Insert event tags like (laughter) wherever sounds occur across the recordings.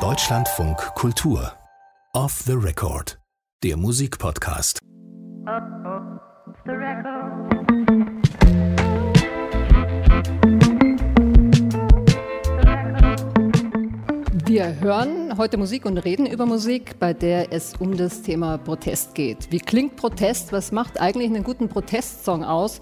Deutschlandfunk Kultur. Off the Record. Der Musikpodcast. Wir hören heute Musik und reden über Musik, bei der es um das Thema Protest geht. Wie klingt Protest? Was macht eigentlich einen guten Protestsong aus?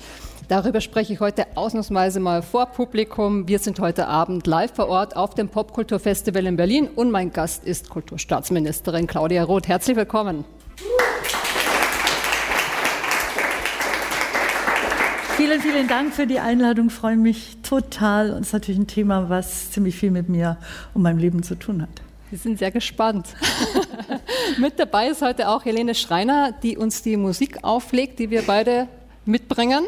Darüber spreche ich heute ausnahmsweise mal vor Publikum. Wir sind heute Abend live vor Ort auf dem Popkulturfestival in Berlin und mein Gast ist Kulturstaatsministerin Claudia Roth. Herzlich willkommen. Vielen, vielen Dank für die Einladung. Ich freue mich total. Und es ist natürlich ein Thema, was ziemlich viel mit mir und meinem Leben zu tun hat. Wir sind sehr gespannt. (laughs) mit dabei ist heute auch Helene Schreiner, die uns die Musik auflegt, die wir beide mitbringen.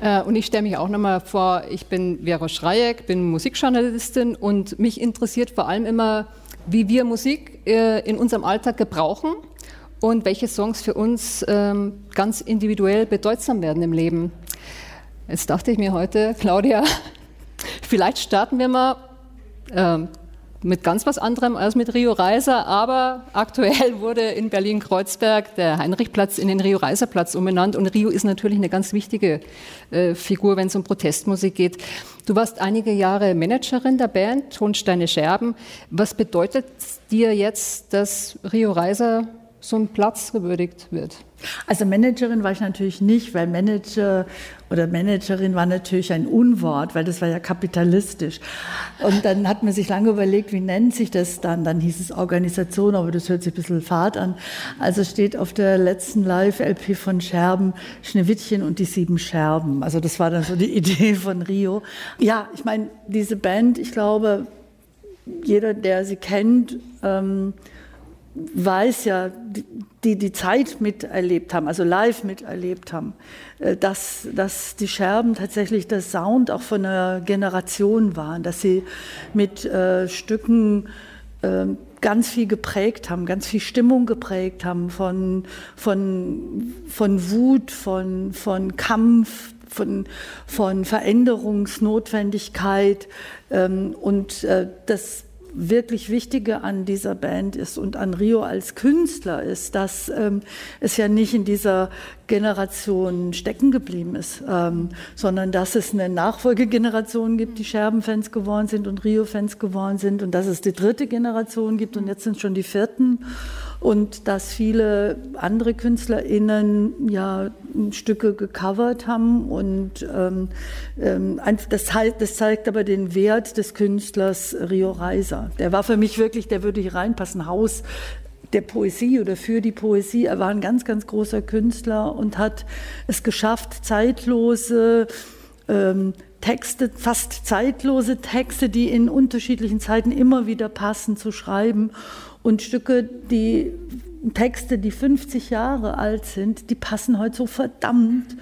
Äh, und ich stelle mich auch nochmal vor, ich bin Vera Schreieck, bin Musikjournalistin und mich interessiert vor allem immer, wie wir Musik äh, in unserem Alltag gebrauchen und welche Songs für uns ähm, ganz individuell bedeutsam werden im Leben. Jetzt dachte ich mir heute, Claudia, (laughs) vielleicht starten wir mal ähm, mit ganz was anderem als mit Rio Reiser, aber aktuell wurde in Berlin-Kreuzberg der Heinrichplatz in den Rio-Reiser-Platz umbenannt und Rio ist natürlich eine ganz wichtige äh, Figur, wenn es um Protestmusik geht. Du warst einige Jahre Managerin der Band Tonsteine Scherben. Was bedeutet dir jetzt, dass Rio Reiser so ein Platz gewürdigt wird? Also Managerin war ich natürlich nicht, weil Manager oder Managerin war natürlich ein Unwort, weil das war ja kapitalistisch. Und dann hat man sich lange überlegt, wie nennt sich das dann? Dann hieß es Organisation, aber das hört sich ein bisschen fad an. Also steht auf der letzten Live-LP von Scherben Schneewittchen und die sieben Scherben. Also das war dann so die (laughs) Idee von Rio. Ja, ich meine, diese Band, ich glaube, jeder, der sie kennt, ähm, weiß ja, die die Zeit miterlebt haben, also live miterlebt haben, äh, dass, dass die Scherben tatsächlich der Sound auch von einer Generation waren, dass sie mit äh, Stücken äh, ganz viel geprägt haben, ganz viel Stimmung geprägt haben von, von, von Wut, von, von Kampf, von, von Veränderungsnotwendigkeit. Ähm, und äh, das wirklich Wichtige an dieser Band ist und an Rio als Künstler ist, dass ähm, es ja nicht in dieser Generation stecken geblieben ist, ähm, sondern dass es eine Nachfolgegeneration gibt, die Scherben-Fans geworden sind und Rio-Fans geworden sind und dass es die dritte Generation gibt und jetzt sind schon die vierten und dass viele andere KünstlerInnen ja Stücke gecovert haben und ähm, ähm das, das, zeigt aber den Wert des Künstlers Rio Reiser. Der war für mich wirklich, der würde hier reinpassen, Haus der Poesie oder für die Poesie. Er war ein ganz, ganz großer Künstler und hat es geschafft, zeitlose ähm, Texte, fast zeitlose Texte, die in unterschiedlichen Zeiten immer wieder passen, zu schreiben und Stücke, die Texte, die 50 Jahre alt sind, die passen heute so verdammt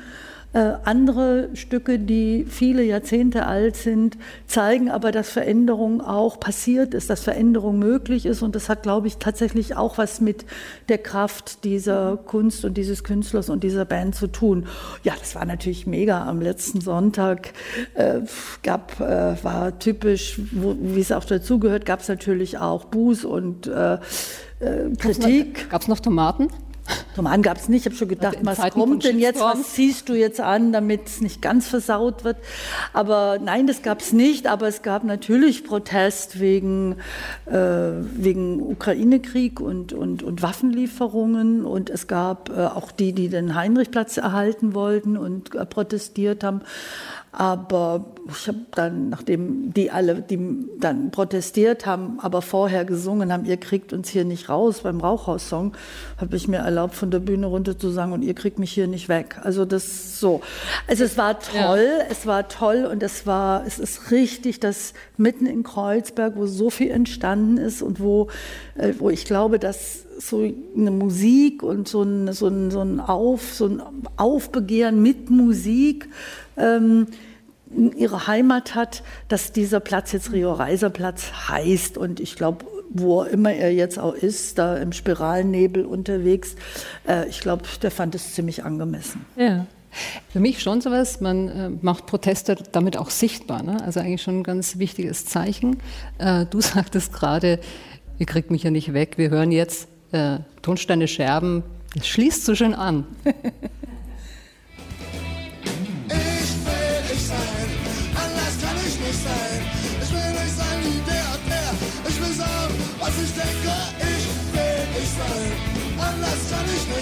äh, andere Stücke, die viele Jahrzehnte alt sind, zeigen aber, dass Veränderung auch passiert ist, dass Veränderung möglich ist. Und das hat, glaube ich, tatsächlich auch was mit der Kraft dieser Kunst und dieses Künstlers und dieser Band zu tun. Ja, das war natürlich mega. Am letzten Sonntag äh, gab, äh, war typisch, wo, wie es auch dazugehört, gab es natürlich auch Buß und äh, äh Kritik. Gab es noch Tomaten? Tomaten gab es nicht. Ich habe schon gedacht, was Zeiten kommt denn jetzt? Was ziehst du jetzt an, damit es nicht ganz versaut wird? Aber nein, das gab es nicht. Aber es gab natürlich Protest wegen, äh, wegen Ukraine-Krieg und, und, und Waffenlieferungen. Und es gab äh, auch die, die den Heinrichplatz erhalten wollten und äh, protestiert haben. Aber ich habe dann, nachdem die alle, die dann protestiert haben, aber vorher gesungen haben, ihr kriegt uns hier nicht raus beim Rauchhaussong, habe ich mir erlaubt, von der Bühne runter zu sagen, und ihr kriegt mich hier nicht weg. Also das so. Also es war toll, ja. es war toll und es war, es ist richtig, dass mitten in Kreuzberg, wo so viel entstanden ist und wo, äh, wo ich glaube, dass so eine Musik und so ein, so ein, so ein, Auf, so ein Aufbegehren mit Musik ähm, ihre Heimat hat, dass dieser Platz jetzt Rio Reiser Platz heißt. Und ich glaube, wo immer er jetzt auch ist, da im Spiralnebel unterwegs, äh, ich glaube, der fand es ziemlich angemessen. Ja. Für mich schon sowas, man äh, macht Proteste damit auch sichtbar. Ne? Also eigentlich schon ein ganz wichtiges Zeichen. Äh, du (laughs) sagtest gerade, ihr kriegt mich ja nicht weg, wir hören jetzt äh, Tonsteine Scherben. Das schließt so schön an. (laughs)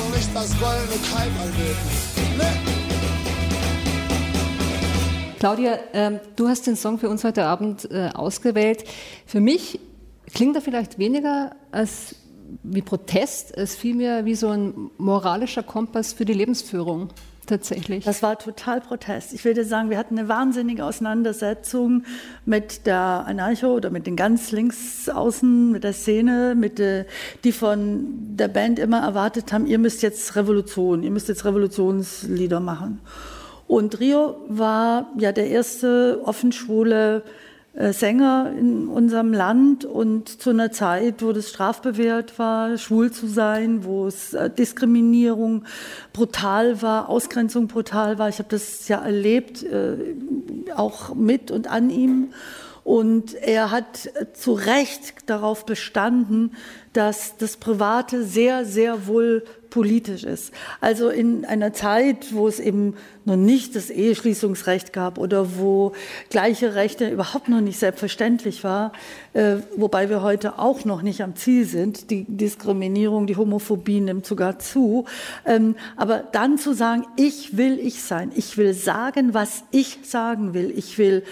auch nicht das goldene Kalb anbeten. Nee. Claudia, äh, du hast den Song für uns heute Abend äh, ausgewählt. Für mich klingt er vielleicht weniger als wie Protest, als vielmehr wie so ein moralischer Kompass für die Lebensführung tatsächlich. Das war total Protest. Ich würde sagen, wir hatten eine wahnsinnige Auseinandersetzung mit der Anarcho oder mit den ganz links außen, mit der Szene, mit der, die von der Band immer erwartet haben, ihr müsst jetzt Revolution, ihr müsst jetzt Revolutionslieder machen. Und Rio war ja der erste offen schwule äh, Sänger in unserem Land und zu einer Zeit, wo das strafbewehrt war, schwul zu sein, wo es äh, Diskriminierung brutal war, Ausgrenzung brutal war. Ich habe das ja erlebt, äh, auch mit und an ihm. Und er hat zu Recht darauf bestanden, dass das Private sehr, sehr wohl politisch ist. Also in einer Zeit, wo es eben noch nicht das Eheschließungsrecht gab oder wo gleiche Rechte überhaupt noch nicht selbstverständlich war, äh, wobei wir heute auch noch nicht am Ziel sind. Die Diskriminierung, die Homophobie nimmt sogar zu. Ähm, aber dann zu sagen, ich will ich sein, ich will sagen, was ich sagen will, ich will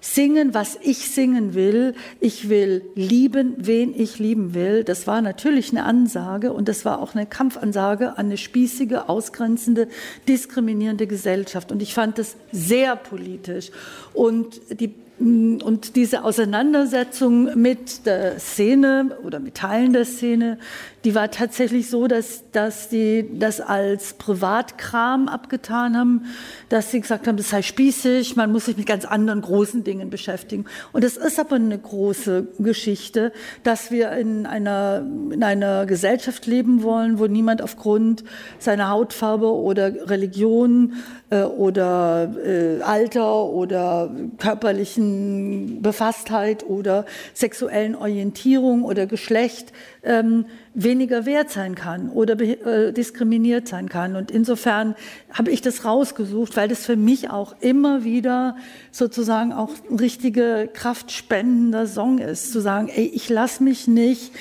singen, was ich singen will, ich will lieben, wen ich lieben will, das war natürlich eine Ansage und das war auch eine Kampfansage an eine spießige, ausgrenzende, diskriminierende Gesellschaft. Und ich fand das sehr politisch. Und die und diese Auseinandersetzung mit der Szene oder mit Teilen der Szene, die war tatsächlich so, dass, dass die das als Privatkram abgetan haben, dass sie gesagt haben, das sei spießig, man muss sich mit ganz anderen großen Dingen beschäftigen. Und es ist aber eine große Geschichte, dass wir in einer, in einer Gesellschaft leben wollen, wo niemand aufgrund seiner Hautfarbe oder Religion äh, oder äh, Alter oder körperlichen Befasstheit oder sexuellen Orientierung oder Geschlecht ähm, weniger wert sein kann oder äh, diskriminiert sein kann. Und insofern habe ich das rausgesucht, weil das für mich auch immer wieder sozusagen auch ein richtige kraftspendender Song ist, zu sagen, ey, ich lasse mich nicht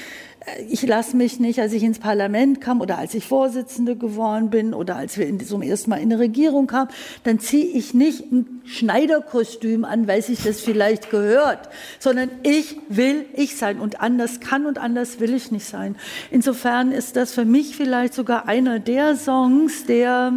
ich lasse mich nicht, als ich ins Parlament kam oder als ich Vorsitzende geworden bin oder als wir zum ersten Mal in die Regierung kamen, dann ziehe ich nicht ein Schneiderkostüm an, weil sich das vielleicht gehört, sondern ich will ich sein und anders kann und anders will ich nicht sein. Insofern ist das für mich vielleicht sogar einer der Songs, der,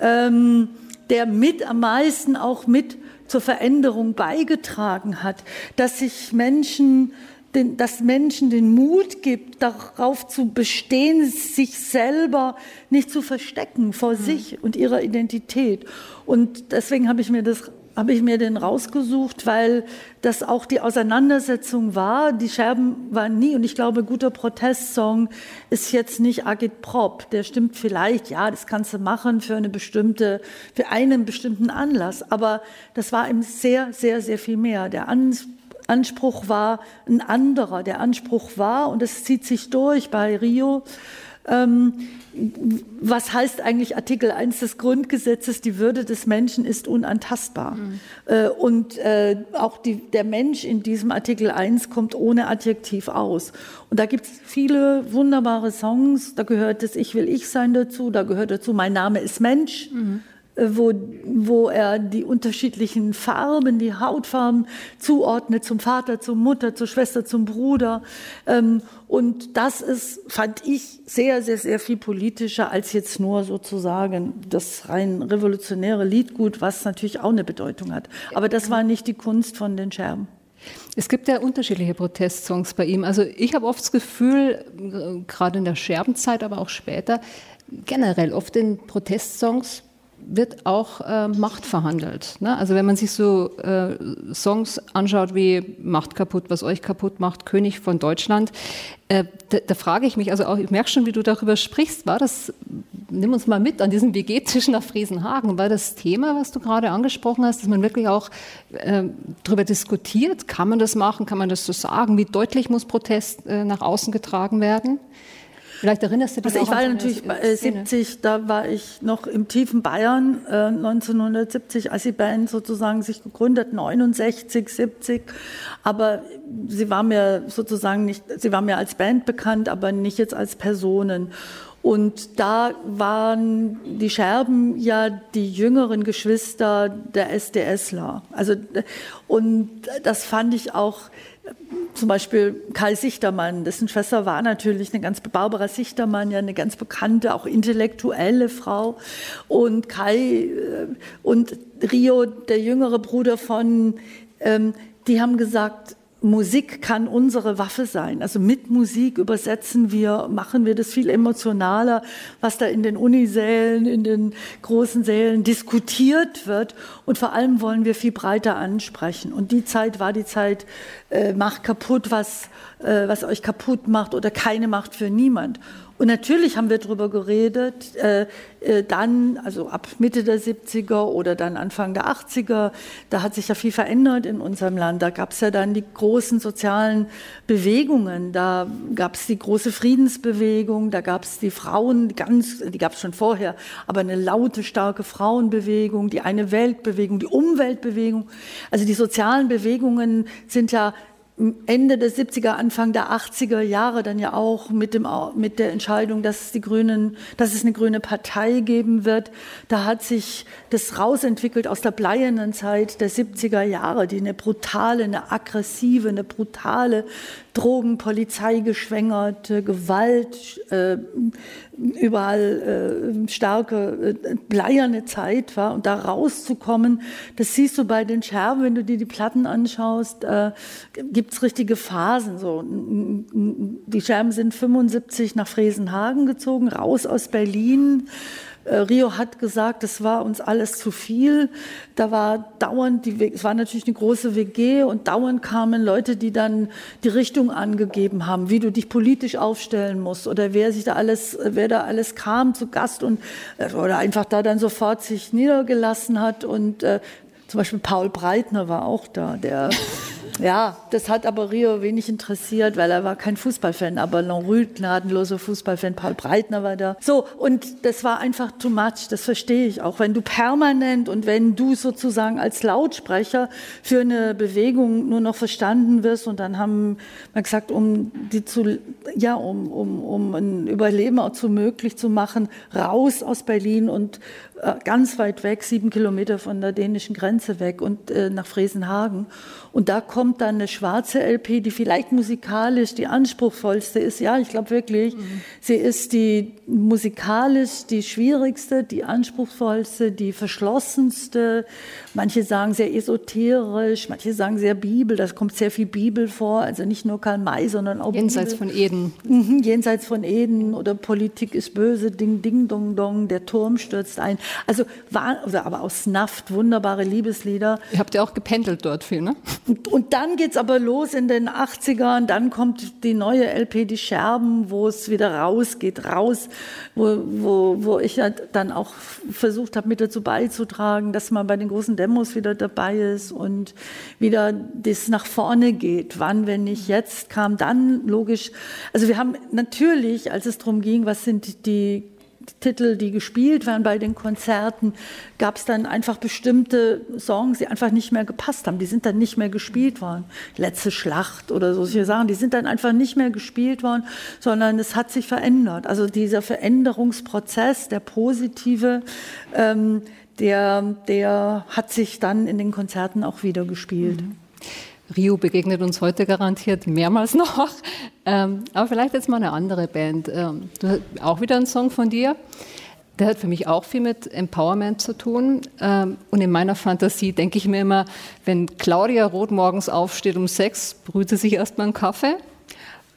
ähm, der mit am meisten auch mit zur Veränderung beigetragen hat, dass sich Menschen den, dass Menschen den Mut gibt, darauf zu bestehen, sich selber nicht zu verstecken vor mhm. sich und ihrer Identität. Und deswegen habe ich mir das habe ich mir den rausgesucht, weil das auch die Auseinandersetzung war. Die Scherben waren nie, und ich glaube, guter Protestsong ist jetzt nicht Agitprop. Der stimmt vielleicht, ja, das kannst du machen für eine bestimmte, für einen bestimmten Anlass. Aber das war eben sehr, sehr, sehr viel mehr. Der Anspruch Anspruch war ein anderer. Der Anspruch war, und es zieht sich durch bei Rio, Ähm, was heißt eigentlich Artikel 1 des Grundgesetzes, die Würde des Menschen ist unantastbar. Mhm. Äh, und äh, auch die, der Mensch in diesem Artikel 1 kommt ohne Adjektiv aus. Und da gibt es viele wunderbare Songs, da gehört das Ich will ich sein dazu, da gehört dazu Mein Name ist Mensch. Mhm wo, wo er die unterschiedlichen Farben, die Hautfarben zuordnet zum Vater, zur Mutter, zur Schwester, zum Bruder. Ähm, und das ist, fand ich, sehr, sehr, sehr viel politischer als jetzt nur sozusagen das rein revolutionäre Liedgut, was natürlich auch eine Bedeutung hat. Aber das war nicht die Kunst von den Scherben. Es gibt ja unterschiedliche Protestsongs bei ihm. Also ich habe oft das Gefühl, gerade in der Scherbenzeit, aber auch später, generell oft in Protestsongs wird auch äh, Macht verhandelt. Ne? Also wenn man sich so äh, Songs anschaut wie Macht kaputt, was euch kaputt macht, König von Deutschland, äh, da, da, frage ich mich, also auch, ich merke schon, wie du darüber sprichst, war das, nimm uns mal mit an diesem WG-Tisch nach Friesenhagen, war das Thema, was du gerade angesprochen hast, dass man wirklich auch äh, darüber diskutiert, kann man das machen, kann man das so sagen, wie deutlich muss Protest äh, nach außen getragen werden? Vielleicht erinnerst du dich also ich war natürlich bei 70, da war ich noch im tiefen Bayern äh, 1970, als die Band sozusagen sich gegründet, 69, 70. Aber sie war mir sozusagen nicht, sie war mir als Band bekannt, aber nicht jetzt als Personen. Und da waren die Scherben ja die jüngeren Geschwister der SDSler. Also, und das fand ich auch zum Beispiel Kai Sichtermann, dessen Schwester war natürlich eine ganz, Barbara Sichtermann, ja eine ganz bekannte, auch intellektuelle Frau. Und Kai äh, und Rio, der jüngere Bruder von, ähm, die haben gesagt, Musik kann unsere Waffe sein. Also mit Musik übersetzen wir, machen wir das viel emotionaler, was da in den Unisälen, in den großen Sälen diskutiert wird. Und vor allem wollen wir viel breiter ansprechen. Und die Zeit war die Zeit, äh, macht kaputt, was, äh, was euch kaputt macht oder keine Macht für niemand. Und natürlich haben wir darüber geredet, äh, äh, dann, also ab Mitte der 70er oder dann Anfang der 80er, da hat sich ja viel verändert in unserem Land. Da gab es ja dann die großen sozialen Bewegungen, da gab es die große Friedensbewegung, da gab es die Frauen, ganz, die gab es schon vorher, aber eine laute, starke Frauenbewegung, die eine Weltbewegung, die Umweltbewegung. Also die sozialen Bewegungen sind ja Ende der 70er, Anfang der 80er Jahre dann ja auch mit, dem, mit der Entscheidung, dass es, die Grünen, dass es eine grüne Partei geben wird. Da hat sich das rausentwickelt aus der bleiernen Zeit der 70er Jahre, die eine brutale, eine aggressive, eine brutale Drogen, Polizei geschwängerte, Gewalt, äh, überall äh, starke, äh, bleierne Zeit war. Und da rauszukommen, das siehst du bei den Scherben, wenn du dir die Platten anschaust, äh, gibt es richtige Phasen. So. Die Scherben sind 75 nach Fresenhagen gezogen, raus aus Berlin. Äh, Rio hat gesagt, es war uns alles zu viel. Da war dauernd, die, es war natürlich eine große WG und dauernd kamen Leute, die dann die Richtung angegeben haben, wie du dich politisch aufstellen musst oder wer sich da alles, wer da alles kam zu Gast und äh, oder einfach da dann sofort sich niedergelassen hat und äh, zum Beispiel Paul Breitner war auch da, der (laughs) ja, das hat aber Rio wenig interessiert, weil er war kein Fußballfan, aber Lonrue, gnadenloser Fußballfan, Paul Breitner war da. So, und das war einfach too much, das verstehe ich auch. Wenn du permanent und wenn du sozusagen als Lautsprecher für eine Bewegung nur noch verstanden wirst und dann haben wir gesagt, um die zu, ja, um, um, um ein Überleben auch zu möglich zu machen, raus aus Berlin und ganz weit weg, sieben Kilometer von der dänischen Grenze weg und äh, nach Fresenhagen. Und da kommt dann eine schwarze LP, die vielleicht musikalisch die anspruchsvollste ist. Ja, ich glaube wirklich, mhm. sie ist die musikalisch die schwierigste, die anspruchsvollste, die verschlossenste. Manche sagen sehr esoterisch, manche sagen sehr Bibel. Da kommt sehr viel Bibel vor, also nicht nur Karl May, sondern auch jenseits Bibel. von Eden. Mhm, jenseits von Eden oder Politik ist böse, Ding, Ding, Dong, Dong, der Turm stürzt ein. Also war, aber aus Naft wunderbare Liebeslieder. Ihr habt ja auch gependelt dort viel, ne? Und, und dann geht's aber los in den 80ern, dann kommt die neue LP, die Scherben, wo es wieder rausgeht, raus, wo, wo, wo ich ja dann auch versucht habe, mit dazu beizutragen, dass man bei den großen Demos wieder dabei ist und wieder das nach vorne geht. Wann, wenn nicht jetzt, kam dann logisch. Also wir haben natürlich, als es darum ging, was sind die Titel, die gespielt werden bei den Konzerten, gab es dann einfach bestimmte Songs, die einfach nicht mehr gepasst haben. Die sind dann nicht mehr gespielt worden. Letzte Schlacht oder so solche Sachen, die sind dann einfach nicht mehr gespielt worden, sondern es hat sich verändert. Also dieser Veränderungsprozess, der positive, ähm, der, der hat sich dann in den Konzerten auch wieder gespielt. Mhm. Rio begegnet uns heute garantiert mehrmals (laughs) noch. Ähm, aber vielleicht jetzt mal eine andere Band. Ähm, du auch wieder einen Song von dir. Der hat für mich auch viel mit Empowerment zu tun. Ähm, und in meiner Fantasie denke ich mir immer, wenn Claudia Roth morgens aufsteht um sechs, brüht sie sich erstmal einen Kaffee.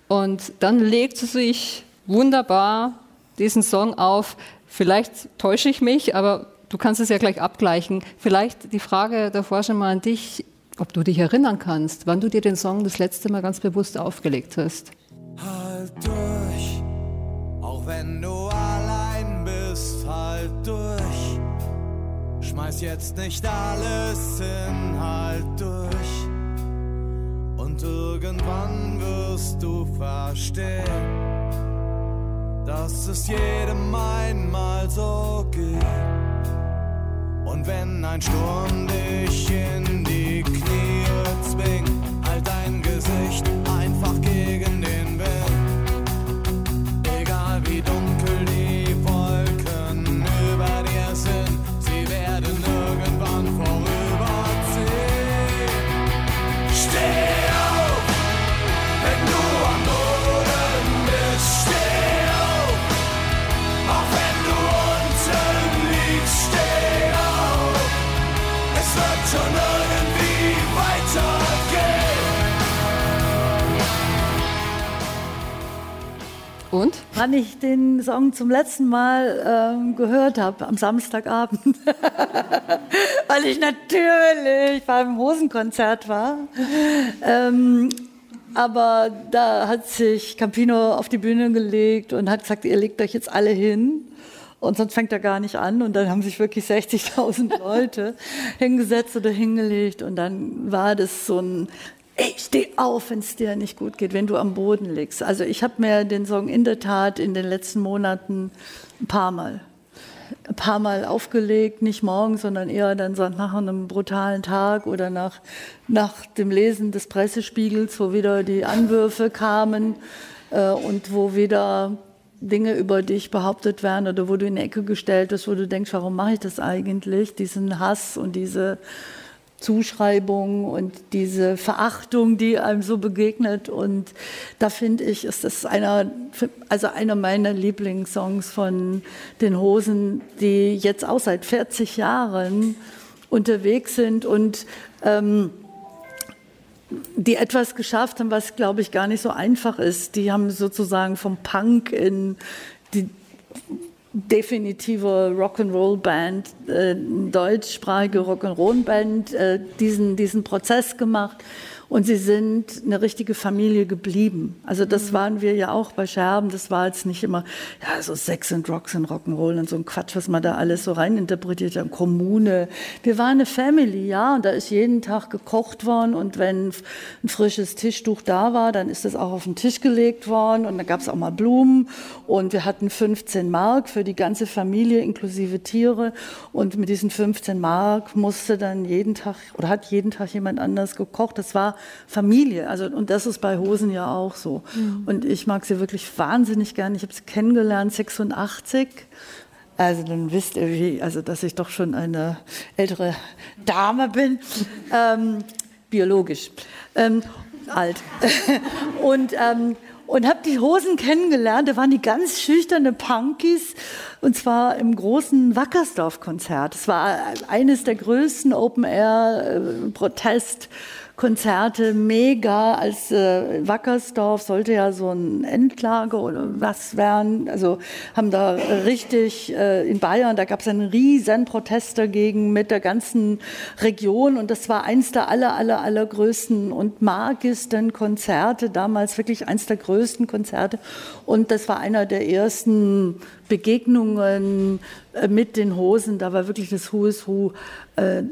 Und dann legt sie sich wunderbar diesen Song auf. Vielleicht täusche ich mich, aber du kannst es ja gleich abgleichen. Vielleicht die Frage davor schon mal an dich ob du dich erinnern kannst, wann du dir den Song das letzte Mal ganz bewusst aufgelegt hast. Halt durch, auch wenn du allein bist, halt durch. Schmeiß jetzt nicht alles hin, halt durch. Und irgendwann wirst du verstehen, dass es jedem einmal so geht. Und wenn ein Sturm dich in die Knie zwingt, Wann ich den Song zum letzten Mal ähm, gehört habe, am Samstagabend, (laughs) weil ich natürlich beim Hosenkonzert war. Ähm, aber da hat sich Campino auf die Bühne gelegt und hat gesagt, ihr legt euch jetzt alle hin. Und sonst fängt er gar nicht an. Und dann haben sich wirklich 60.000 Leute (laughs) hingesetzt oder hingelegt. Und dann war das so ein, ey, steh auf, wenn es dir nicht gut geht, wenn du am Boden liegst. Also ich habe mir den Song in der Tat in den letzten Monaten ein paar Mal ein paar Mal aufgelegt, nicht morgens, sondern eher dann so nach einem brutalen Tag oder nach, nach dem Lesen des Pressespiegels, wo wieder die Anwürfe kamen äh, und wo wieder Dinge über dich behauptet werden oder wo du in die Ecke gestellt wirst, wo du denkst, warum mache ich das eigentlich? Diesen Hass und diese Zuschreibung und diese Verachtung, die einem so begegnet. Und da finde ich, ist das einer, also einer meiner Lieblingssongs von den Hosen, die jetzt auch seit 40 Jahren unterwegs sind und ähm, die etwas geschafft haben, was, glaube ich, gar nicht so einfach ist. Die haben sozusagen vom Punk in die definitive Rock'n'Roll-Band, äh, deutschsprachige Rock'n'Roll-Band, äh, diesen, diesen Prozess gemacht. Und sie sind eine richtige Familie geblieben. Also das waren wir ja auch bei Scherben. Das war jetzt nicht immer, ja, so Sex and Rocks und Rock'n'Roll und so ein Quatsch, was man da alles so reininterpretiert hat. Kommune. Wir waren eine Family, ja. Und da ist jeden Tag gekocht worden. Und wenn ein frisches Tischtuch da war, dann ist das auch auf den Tisch gelegt worden. Und dann gab es auch mal Blumen. Und wir hatten 15 Mark für die ganze Familie inklusive Tiere. Und mit diesen 15 Mark musste dann jeden Tag oder hat jeden Tag jemand anders gekocht. Das war Familie. Also, und das ist bei Hosen ja auch so. Mhm. Und ich mag sie wirklich wahnsinnig gern. Ich habe sie kennengelernt, 86. Also dann wisst ihr, wie, also dass ich doch schon eine ältere Dame bin, (laughs) ähm, biologisch ähm, alt. (laughs) und ähm, und habe die Hosen kennengelernt. Da waren die ganz schüchterne Punkies und zwar im großen Wackersdorf-Konzert. Es war eines der größten Open-Air-Protest- Konzerte mega. Als äh, Wackersdorf sollte ja so ein Endlager oder was werden. Also haben da richtig äh, in Bayern, da gab es einen riesen Protest dagegen mit der ganzen Region und das war eins der aller, aller, allergrößten und magisten Konzerte, damals wirklich eins der größten Konzerte und das war einer der ersten Begegnungen äh, mit den Hosen, da war wirklich das Who is Who äh,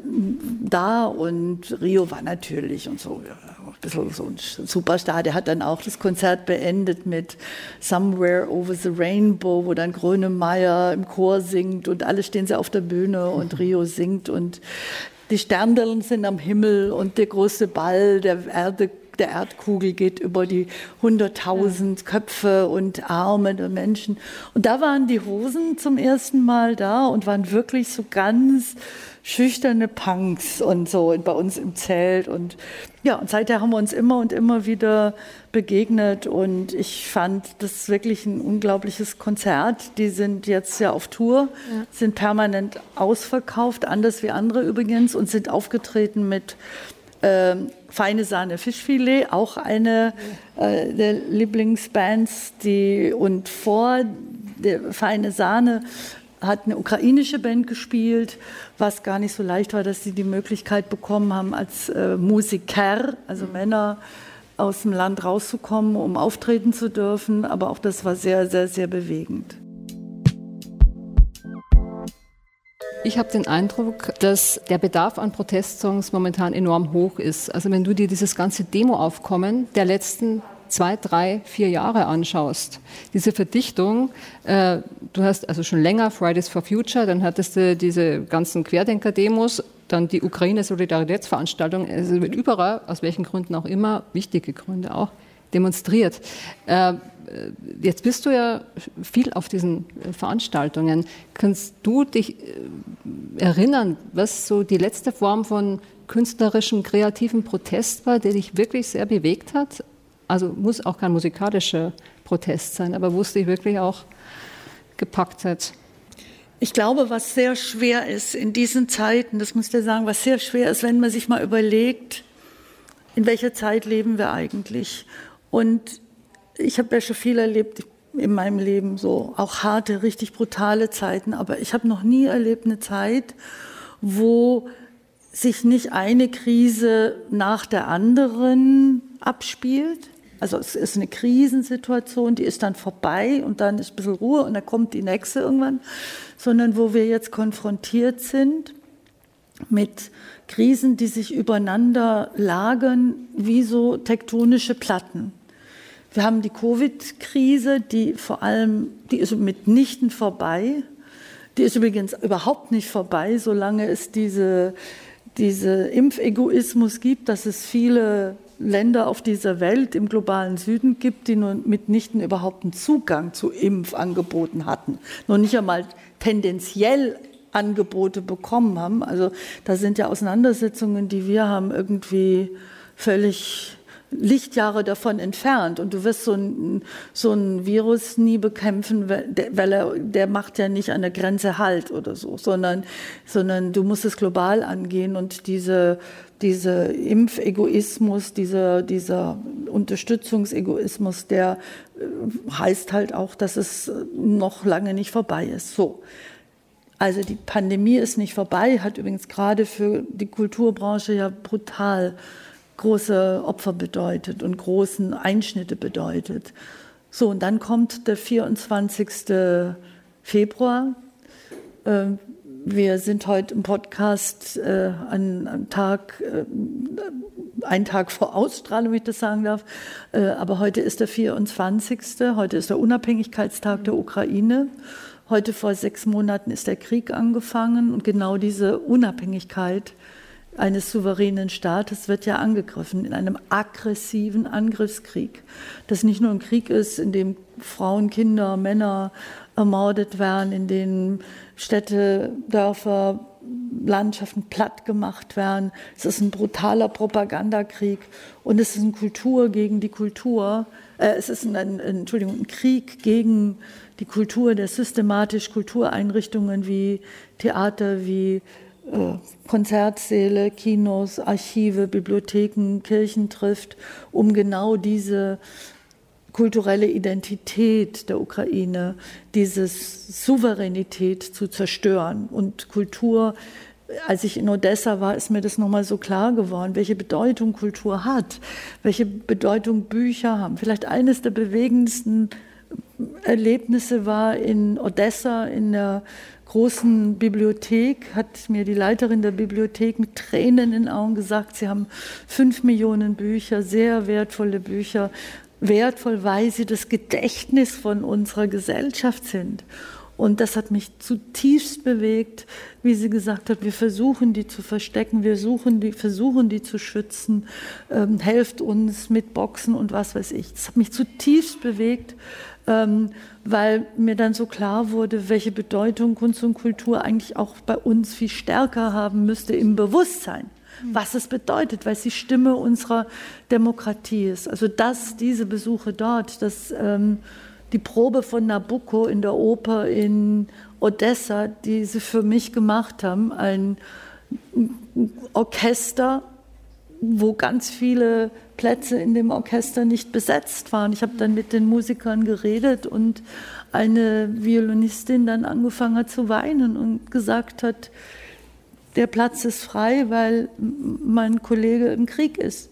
da. Und Rio war natürlich und so, ja, ein bisschen so ein Superstar. Der hat dann auch das Konzert beendet mit Somewhere Over the Rainbow, wo dann Grönemeyer im Chor singt und alle stehen sie auf der Bühne und Rio singt. Und die Sterndeln sind am Himmel und der große Ball der Erde der Erdkugel geht über die 100.000 Köpfe und Arme der Menschen. Und da waren die Hosen zum ersten Mal da und waren wirklich so ganz schüchterne Punks und so bei uns im Zelt. Und ja, und seither haben wir uns immer und immer wieder begegnet. Und ich fand das wirklich ein unglaubliches Konzert. Die sind jetzt ja auf Tour, ja. sind permanent ausverkauft, anders wie andere übrigens, und sind aufgetreten mit äh, Feine Sahne Fischfilet, auch eine äh, der Lieblingsbands, die und vor der Feine Sahne hat eine ukrainische Band gespielt, was gar nicht so leicht war, dass sie die Möglichkeit bekommen haben, als äh, Musiker, also mhm. Männer aus dem Land rauszukommen, um auftreten zu dürfen. Aber auch das war sehr, sehr, sehr bewegend. Ich habe den Eindruck, dass der Bedarf an Protestsongs momentan enorm hoch ist. Also wenn du dir dieses ganze Demoaufkommen der letzten zwei, drei, vier Jahre anschaust, diese Verdichtung, äh, du hast also schon länger Fridays for Future, dann hattest du diese ganzen Querdenker-Demos, dann die Ukraine-Solidaritätsveranstaltung, also wird überall, aus welchen Gründen auch immer, wichtige Gründe auch, demonstriert. Äh, jetzt bist du ja viel auf diesen Veranstaltungen. Kannst du dich äh, erinnern, was so die letzte Form von künstlerischem, kreativen Protest war, der dich wirklich sehr bewegt hat? Also muss auch kein musikalischer Protest sein, aber wo es dich wirklich auch gepackt hat. Ich glaube, was sehr schwer ist in diesen Zeiten, das muss ich dir sagen, was sehr schwer ist, wenn man sich mal überlegt, in welcher Zeit leben wir eigentlich? Und ich habe ja schon viel erlebt in meinem Leben, so auch harte, richtig brutale Zeiten, aber ich habe noch nie erlebt eine Zeit, wo sich nicht eine Krise nach der anderen abspielt. Also es ist eine Krisensituation, die ist dann vorbei und dann ist ein bisschen Ruhe und dann kommt die nächste irgendwann, sondern wo wir jetzt konfrontiert sind mit Krisen, die sich übereinander lagern wie so tektonische Platten. Wir haben die Covid-Krise, die vor allem, die ist mitnichten vorbei. Die ist übrigens überhaupt nicht vorbei, solange es diese, diese Impfegoismus gibt, dass es viele Länder auf dieser Welt im globalen Süden gibt, die nun mitnichten überhaupt einen Zugang zu Impfangeboten hatten. Noch nicht einmal tendenziell Angebote bekommen haben. Also da sind ja Auseinandersetzungen, die wir haben, irgendwie völlig Lichtjahre davon entfernt. Und du wirst so ein, so ein Virus nie bekämpfen, weil er, der macht ja nicht an der Grenze Halt oder so, sondern, sondern du musst es global angehen und diese, diese Impfegoismus, dieser, dieser Unterstützungsegoismus, der äh, heißt halt auch, dass es noch lange nicht vorbei ist. So. Also die Pandemie ist nicht vorbei, hat übrigens gerade für die Kulturbranche ja brutal große Opfer bedeutet und großen Einschnitte bedeutet. So, und dann kommt der 24. Februar. Ähm, wir sind heute im Podcast äh, an einem Tag, äh, einen Tag vor Ausstrahlung, wenn ich das sagen darf. Äh, aber heute ist der 24. Heute ist der Unabhängigkeitstag der Ukraine. Heute vor sechs Monaten ist der Krieg angefangen und genau diese Unabhängigkeit eines souveränen Staates wird ja angegriffen in einem aggressiven Angriffskrieg. Das nicht nur ein Krieg ist, in dem Frauen, Kinder, Männer ermordet werden, in denen Städte, Dörfer Landschaften platt gemacht werden. Es ist ein brutaler Propagandakrieg und es ist eine Kultur gegen die Kultur. Äh, es ist ein, ein, Entschuldigung, ein Krieg gegen die Kultur der systematisch Kultureinrichtungen wie Theater, wie Konzertsäle, Kinos, Archive, Bibliotheken, Kirchen trifft, um genau diese kulturelle Identität der Ukraine, diese Souveränität zu zerstören. Und Kultur, als ich in Odessa war, ist mir das nochmal so klar geworden, welche Bedeutung Kultur hat, welche Bedeutung Bücher haben. Vielleicht eines der bewegendsten Erlebnisse war in Odessa in der großen Bibliothek, hat mir die Leiterin der Bibliothek mit Tränen in den Augen gesagt, sie haben fünf Millionen Bücher, sehr wertvolle Bücher, wertvoll, weil sie das Gedächtnis von unserer Gesellschaft sind. Und das hat mich zutiefst bewegt, wie sie gesagt hat, wir versuchen die zu verstecken, wir suchen die, versuchen die zu schützen, ähm, helft uns mit Boxen und was weiß ich. Das hat mich zutiefst bewegt, ähm, weil mir dann so klar wurde, welche Bedeutung Kunst und Kultur eigentlich auch bei uns viel stärker haben müsste im Bewusstsein was es bedeutet, weil es die Stimme unserer Demokratie ist. Also dass diese Besuche dort, dass ähm, die Probe von Nabucco in der Oper in Odessa, die sie für mich gemacht haben, ein Orchester, wo ganz viele Plätze in dem Orchester nicht besetzt waren. Ich habe dann mit den Musikern geredet und eine Violinistin dann angefangen hat zu weinen und gesagt hat, der Platz ist frei, weil mein Kollege im Krieg ist.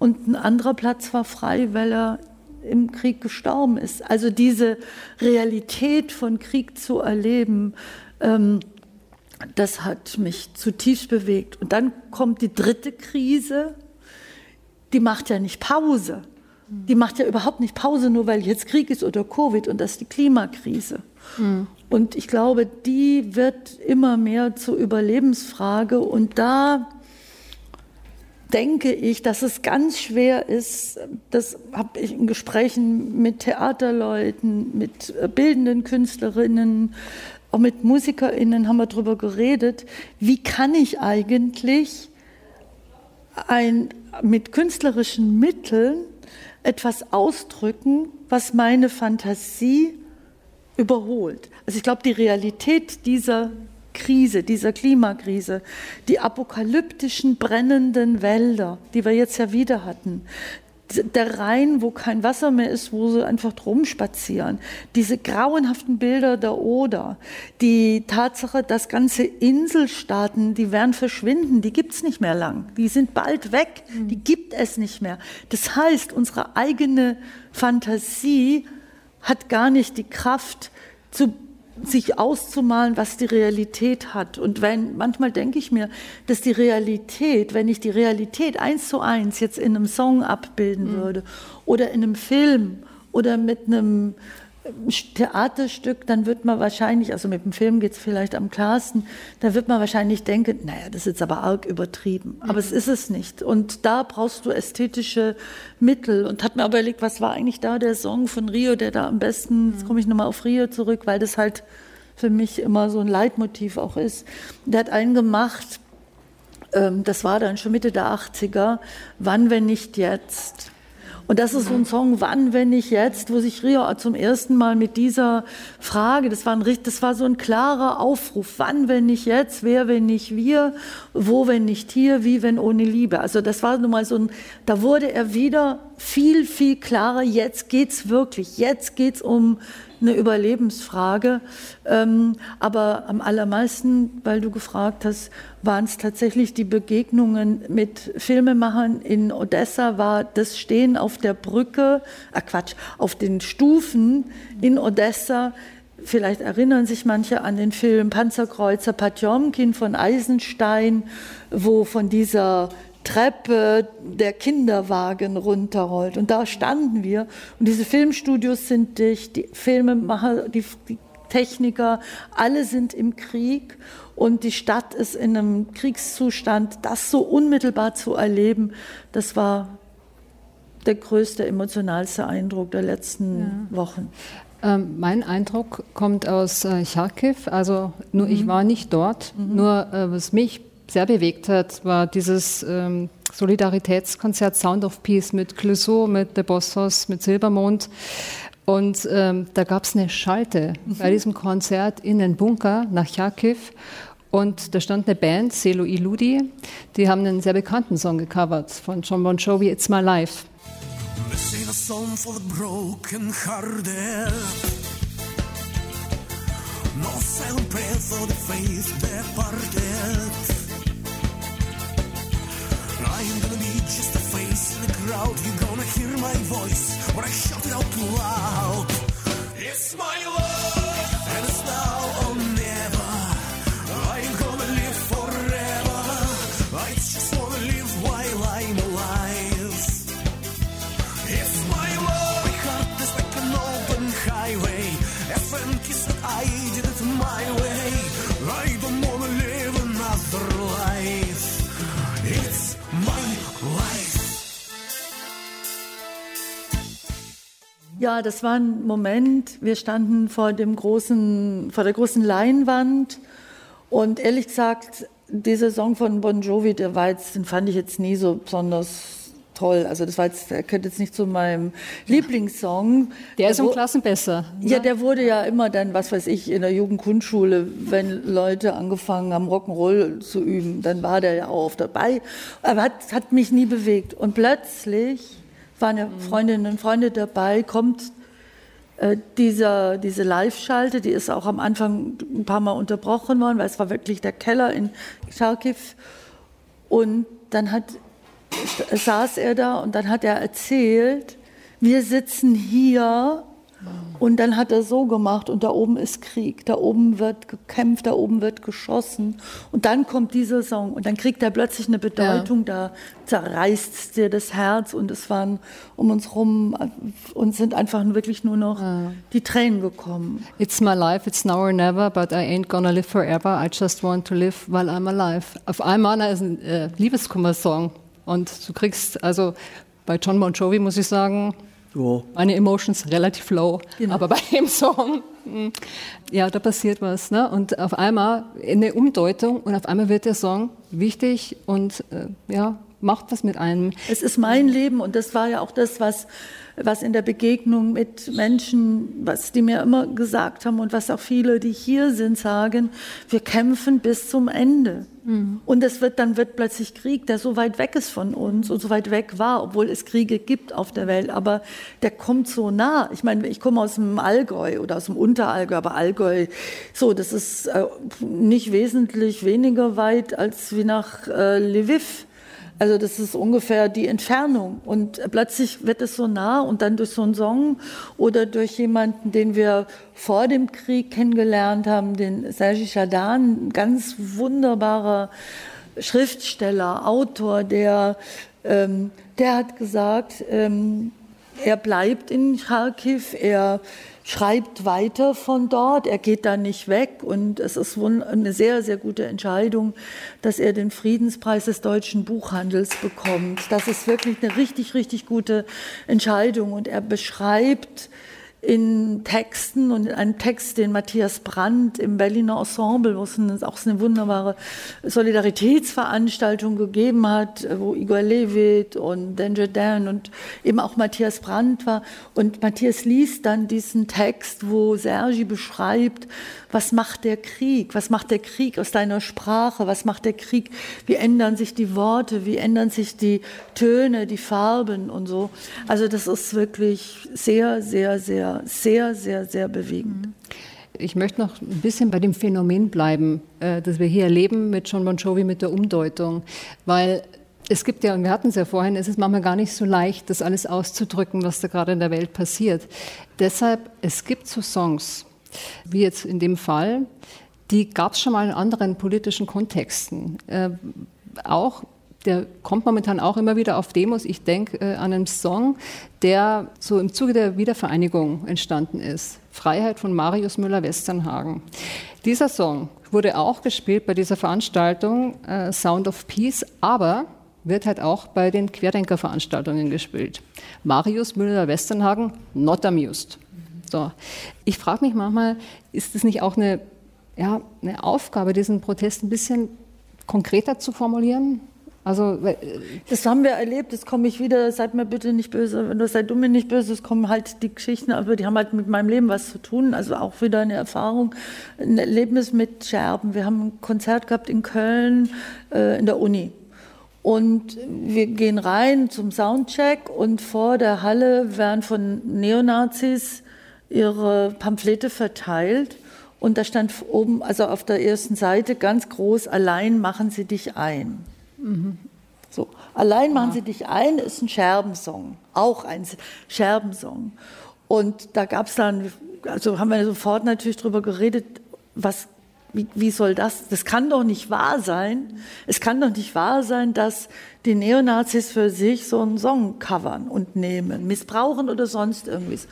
Und ein anderer Platz war frei, weil er im Krieg gestorben ist. Also diese Realität von Krieg zu erleben, ähm, das hat mich zutiefst bewegt. Und dann kommt die dritte Krise, die macht ja nicht Pause. Die macht ja überhaupt nicht Pause, nur weil jetzt Krieg ist oder Covid und das ist die Klimakrise. Mhm. Und ich glaube, die wird immer mehr zur Überlebensfrage. Und da denke ich, dass es ganz schwer ist, das habe ich in Gesprächen mit Theaterleuten, mit bildenden Künstlerinnen, auch mit Musikerinnen haben wir darüber geredet, wie kann ich eigentlich ein, mit künstlerischen Mitteln etwas ausdrücken, was meine Fantasie überholt. Also ich glaube, die Realität dieser Krise, dieser Klimakrise, die apokalyptischen brennenden Wälder, die wir jetzt ja wieder hatten, der Rhein, wo kein Wasser mehr ist, wo sie einfach drum spazieren, diese grauenhaften Bilder der Oder, die Tatsache, dass ganze Inselstaaten, die werden verschwinden, die gibt es nicht mehr lang, die sind bald weg, mhm. die gibt es nicht mehr. Das heißt, unsere eigene Fantasie hat gar nicht die Kraft, zu sich auszumalen, was die Realität hat. Und wenn, manchmal denke ich mir, dass die Realität, wenn ich die Realität eins zu eins jetzt in einem Song abbilden mhm. würde oder in einem Film oder mit einem Theaterstück, dann wird man wahrscheinlich, also mit dem Film geht es vielleicht am klarsten, da wird man wahrscheinlich denken, naja, das ist jetzt aber arg übertrieben. Aber mhm. es ist es nicht. Und da brauchst du ästhetische Mittel. Und hat mir aber überlegt, was war eigentlich da der Song von Rio, der da am besten, mhm. jetzt komme ich nochmal auf Rio zurück, weil das halt für mich immer so ein Leitmotiv auch ist. Der hat einen gemacht, ähm, das war dann schon Mitte der 80er, wann, wenn nicht jetzt. Und das ist so ein Song, wann, wenn nicht jetzt, wo sich Rio zum ersten Mal mit dieser Frage, das war, ein, das war so ein klarer Aufruf, wann, wenn nicht jetzt, wer, wenn nicht wir, wo, wenn nicht hier, wie, wenn ohne Liebe. Also das war nun mal so ein, da wurde er wieder viel, viel klarer, jetzt geht's wirklich, jetzt geht's um eine Überlebensfrage. Ähm, aber am allermeisten, weil du gefragt hast, waren es tatsächlich die Begegnungen mit Filmemachern in Odessa, war das Stehen auf der Brücke, äh Quatsch, auf den Stufen in Odessa. Vielleicht erinnern sich manche an den Film Panzerkreuzer Patjomkin von Eisenstein, wo von dieser Treppe der Kinderwagen runterrollt. Und da standen wir. Und diese Filmstudios sind dicht, die Filmemacher, die, die Techniker, alle sind im Krieg. Und die Stadt ist in einem Kriegszustand. Das so unmittelbar zu erleben, das war der größte, emotionalste Eindruck der letzten ja. Wochen. Ähm, mein Eindruck kommt aus äh, Charkiw, also nur ich war nicht dort, nur äh, was mich sehr bewegt hat, war dieses ähm, Solidaritätskonzert Sound of Peace mit Clouseau, mit The Bossos, mit Silbermond. Und ähm, da gab es eine Schalte bei diesem Konzert in den Bunker nach Charkiw. Und da stand eine Band, Selo Iludi, die haben einen sehr bekannten Song gecovert von John Bon Jovi, It's My Life. This ain't a song for the broken hearted. No silent prayer for the faith departed. I'm gonna be just a face in the crowd. You're gonna hear my voice when I shout it out loud. Ja, das war ein Moment. Wir standen vor dem großen, vor der großen Leinwand und ehrlich gesagt, dieser Song von Bon Jovi, der war jetzt, den fand ich jetzt nie so besonders toll. Also das war jetzt, der gehört jetzt nicht zu meinem Lieblingssong. Der ist um Klassen besser. Ja, der wurde ja immer dann, was weiß ich, in der Jugendgrundschule, wenn Leute angefangen haben, Rock'n'Roll zu üben, dann war der ja auch oft dabei. Aber hat, hat mich nie bewegt. Und plötzlich waren ja Freundinnen und Freunde dabei, kommt äh, dieser, diese Live-Schalte, die ist auch am Anfang ein paar Mal unterbrochen worden, weil es war wirklich der Keller in Charkiw. Und dann hat, saß er da und dann hat er erzählt, wir sitzen hier und dann hat er so gemacht und da oben ist Krieg, da oben wird gekämpft, da oben wird geschossen und dann kommt dieser Song und dann kriegt er plötzlich eine Bedeutung, da zerreißt es dir das Herz und es waren um uns rum und sind einfach wirklich nur noch die Tränen gekommen. It's my life, it's now or never, but I ain't gonna live forever. I just want to live while I'm alive. Auf einmal ist ein äh, Liebeskummer-Song. Und du kriegst, also bei John Bon Jovi muss ich sagen, meine Emotions relativ low. Aber (laughs) bei dem Song, mh, ja, da passiert was. Ne? Und auf einmal eine Umdeutung und auf einmal wird der Song wichtig und äh, ja, macht was mit einem. Es ist mein Leben und das war ja auch das, was, was in der Begegnung mit Menschen, was die mir immer gesagt haben und was auch viele, die hier sind, sagen, wir kämpfen bis zum Ende. Und es wird, dann wird plötzlich Krieg, der so weit weg ist von uns und so weit weg war, obwohl es Kriege gibt auf der Welt, aber der kommt so nah. Ich meine, ich komme aus dem Allgäu oder aus dem Unterallgäu, aber Allgäu, so, das ist äh, nicht wesentlich weniger weit als wie nach äh, Lviv. Also das ist ungefähr die Entfernung. Und plötzlich wird es so nah und dann durch so einen Song oder durch jemanden, den wir vor dem Krieg kennengelernt haben, den Chadan, ein ganz wunderbarer Schriftsteller, Autor, der, ähm, der hat gesagt, ähm, er bleibt in Kharkiv, er schreibt weiter von dort, er geht da nicht weg. Und es ist eine sehr, sehr gute Entscheidung, dass er den Friedenspreis des deutschen Buchhandels bekommt. Das ist wirklich eine richtig, richtig gute Entscheidung. Und er beschreibt in Texten und in einem Text, den Matthias Brandt im Berliner Ensemble, wo es auch eine wunderbare Solidaritätsveranstaltung gegeben hat, wo Igor Levit und Danger Dan und eben auch Matthias Brandt war. Und Matthias liest dann diesen Text, wo Sergi beschreibt, was macht der Krieg? Was macht der Krieg aus deiner Sprache? Was macht der Krieg? Wie ändern sich die Worte? Wie ändern sich die Töne, die Farben und so? Also das ist wirklich sehr, sehr, sehr, sehr, sehr, sehr bewegend. Ich möchte noch ein bisschen bei dem Phänomen bleiben, äh, das wir hier erleben mit John Bon Jovi, mit der Umdeutung. Weil es gibt ja, und wir hatten es ja vorhin, es ist manchmal gar nicht so leicht, das alles auszudrücken, was da gerade in der Welt passiert. Deshalb, es gibt so Songs, wie jetzt in dem Fall, die gab es schon mal in anderen politischen Kontexten. Äh, auch der kommt momentan auch immer wieder auf Demos. Ich denke äh, an einen Song, der so im Zuge der Wiedervereinigung entstanden ist. Freiheit von Marius Müller-Westernhagen. Dieser Song wurde auch gespielt bei dieser Veranstaltung äh, Sound of Peace, aber wird halt auch bei den Querdenker-Veranstaltungen gespielt. Marius Müller-Westernhagen, not amused. So. Ich frage mich manchmal, ist es nicht auch eine, ja, eine Aufgabe, diesen Protest ein bisschen konkreter zu formulieren? Also, das haben wir erlebt, das komme ich wieder, seid mir bitte nicht böse, wenn du seid du mir nicht böse, es kommen halt die Geschichten, aber die haben halt mit meinem Leben was zu tun, also auch wieder eine Erfahrung, ein Erlebnis mit Scherben. Wir haben ein Konzert gehabt in Köln äh, in der Uni und wir gehen rein zum Soundcheck und vor der Halle werden von Neonazis ihre Pamphlete verteilt und da stand oben, also auf der ersten Seite ganz groß, allein machen sie dich ein. So, allein machen sie dich ein ist ein Scherbensong, auch ein Scherbensong. Und da gab es dann, also haben wir sofort natürlich drüber geredet, was, wie, wie soll das, das kann doch nicht wahr sein. Es kann doch nicht wahr sein, dass die Neonazis für sich so einen Song covern und nehmen, missbrauchen oder sonst irgendwas.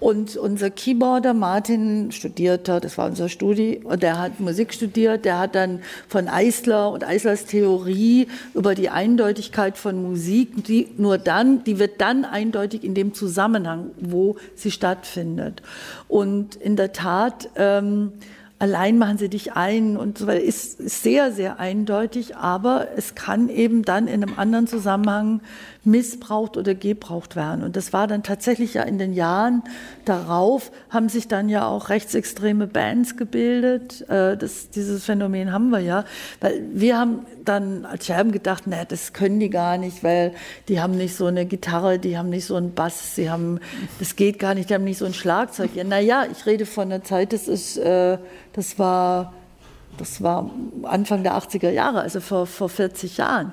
Und unser Keyboarder Martin studierte, das war unser Studi, der hat Musik studiert, der hat dann von Eisler und Eislers Theorie über die Eindeutigkeit von Musik, die nur dann, die wird dann eindeutig in dem Zusammenhang, wo sie stattfindet. Und in der Tat, ähm, allein machen sie dich ein und so weiter, ist sehr, sehr eindeutig, aber es kann eben dann in einem anderen Zusammenhang missbraucht oder gebraucht werden. Und das war dann tatsächlich ja in den Jahren darauf, haben sich dann ja auch rechtsextreme Bands gebildet. Äh, das, dieses Phänomen haben wir ja. Weil wir haben dann als Scherben gedacht, naja, das können die gar nicht, weil die haben nicht so eine Gitarre, die haben nicht so einen Bass, sie haben, das geht gar nicht, die haben nicht so ein Schlagzeug. Ja, naja, ich rede von einer Zeit, das ist, äh, das war, das war Anfang der 80er Jahre, also vor, vor 40 Jahren.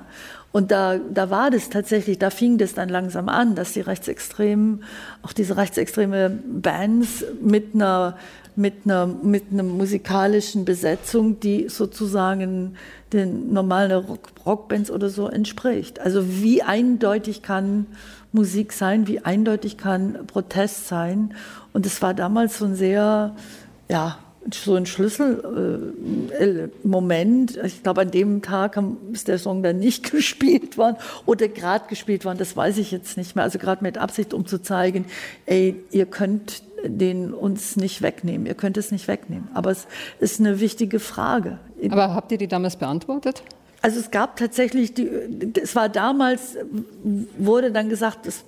Und da, da war das tatsächlich, da fing das dann langsam an, dass die Rechtsextremen, auch diese rechtsextreme Bands mit einer, mit einer, mit einer musikalischen Besetzung, die sozusagen den normalen Rock, Rockbands oder so entspricht. Also wie eindeutig kann Musik sein, wie eindeutig kann Protest sein. Und es war damals so ein sehr, ja, so ein Schlüsselmoment. Äh, ich glaube, an dem Tag ist der Song dann nicht (laughs) gespielt worden oder gerade gespielt worden. Das weiß ich jetzt nicht mehr. Also gerade mit Absicht, um zu zeigen, ey, ihr könnt den uns nicht wegnehmen. Ihr könnt es nicht wegnehmen. Aber es ist eine wichtige Frage. Aber habt ihr die damals beantwortet? Also es gab tatsächlich, die, es war damals, wurde dann gesagt, das,